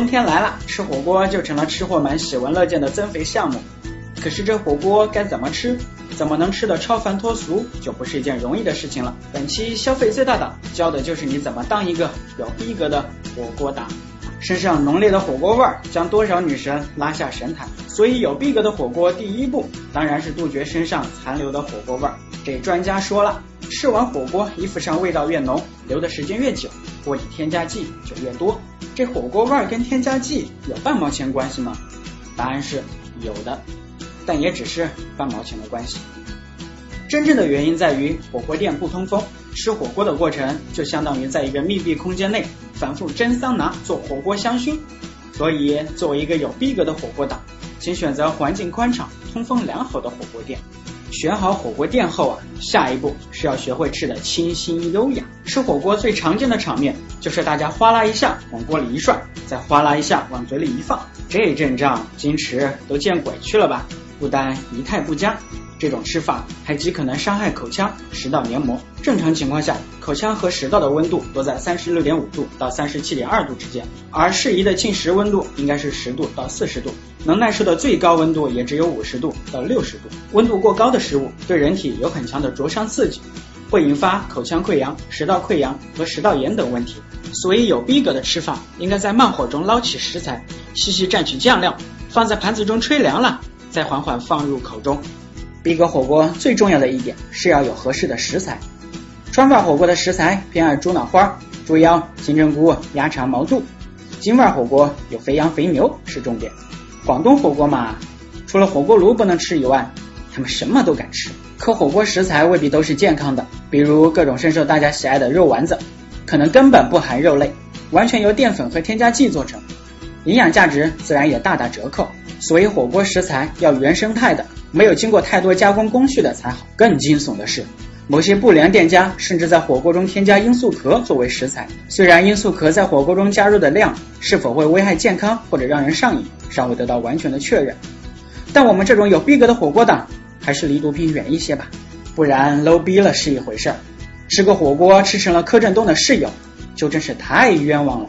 冬天来了，吃火锅就成了吃货们喜闻乐见的增肥项目。可是这火锅该怎么吃，怎么能吃的超凡脱俗，就不是一件容易的事情了。本期消费最大档教的就是你怎么当一个有逼格的火锅党。身上浓烈的火锅味儿将多少女神拉下神坛，所以有逼格的火锅第一步当然是杜绝身上残留的火锅味儿。这专家说了，吃完火锅衣服上味道越浓，留的时间越久，锅里添加剂就越多。这火锅味儿跟添加剂有半毛钱关系吗？答案是有的，但也只是半毛钱的关系。真正的原因在于火锅店不通风，吃火锅的过程就相当于在一个密闭空间内反复蒸桑拿做火锅香薰。所以，作为一个有逼格的火锅党，请选择环境宽敞、通风良好的火锅店。选好火锅店后啊，下一步是要学会吃的清新优雅。吃火锅最常见的场面就是大家哗啦一下往锅里一涮，再哗啦一下往嘴里一放，这阵仗矜持都见鬼去了吧？不单仪态不佳。这种吃法还极可能伤害口腔、食道黏膜。正常情况下，口腔和食道的温度都在三十六点五度到三十七点二度之间，而适宜的进食温度应该是十度到四十度，能耐受的最高温度也只有五十度到六十度。温度过高的食物对人体有很强的灼伤刺激，会引发口腔溃疡、食道溃疡和食道炎等问题。所以有逼格的吃法，应该在慢火中捞起食材，细细蘸取酱料，放在盘子中吹凉了，再缓缓放入口中。逼格火锅最重要的一点是要有合适的食材。川味火锅的食材偏爱猪脑花、猪腰、金针菇、鸭肠、毛肚；京味火锅有肥羊、肥牛是重点。广东火锅嘛，除了火锅炉不能吃以外，他们什么都敢吃。可火锅食材未必都是健康的，比如各种深受大家喜爱的肉丸子，可能根本不含肉类，完全由淀粉和添加剂做成，营养价值自然也大打折扣。所以火锅食材要原生态的。没有经过太多加工工序的才好。更惊悚的是，某些不良店家甚至在火锅中添加罂粟壳作为食材。虽然罂粟壳在火锅中加入的量是否会危害健康或者让人上瘾，尚未得到完全的确认，但我们这种有逼格的火锅党还是离毒品远一些吧，不然 low 逼了是一回事儿，吃个火锅吃成了柯震东的室友，就真是太冤枉了。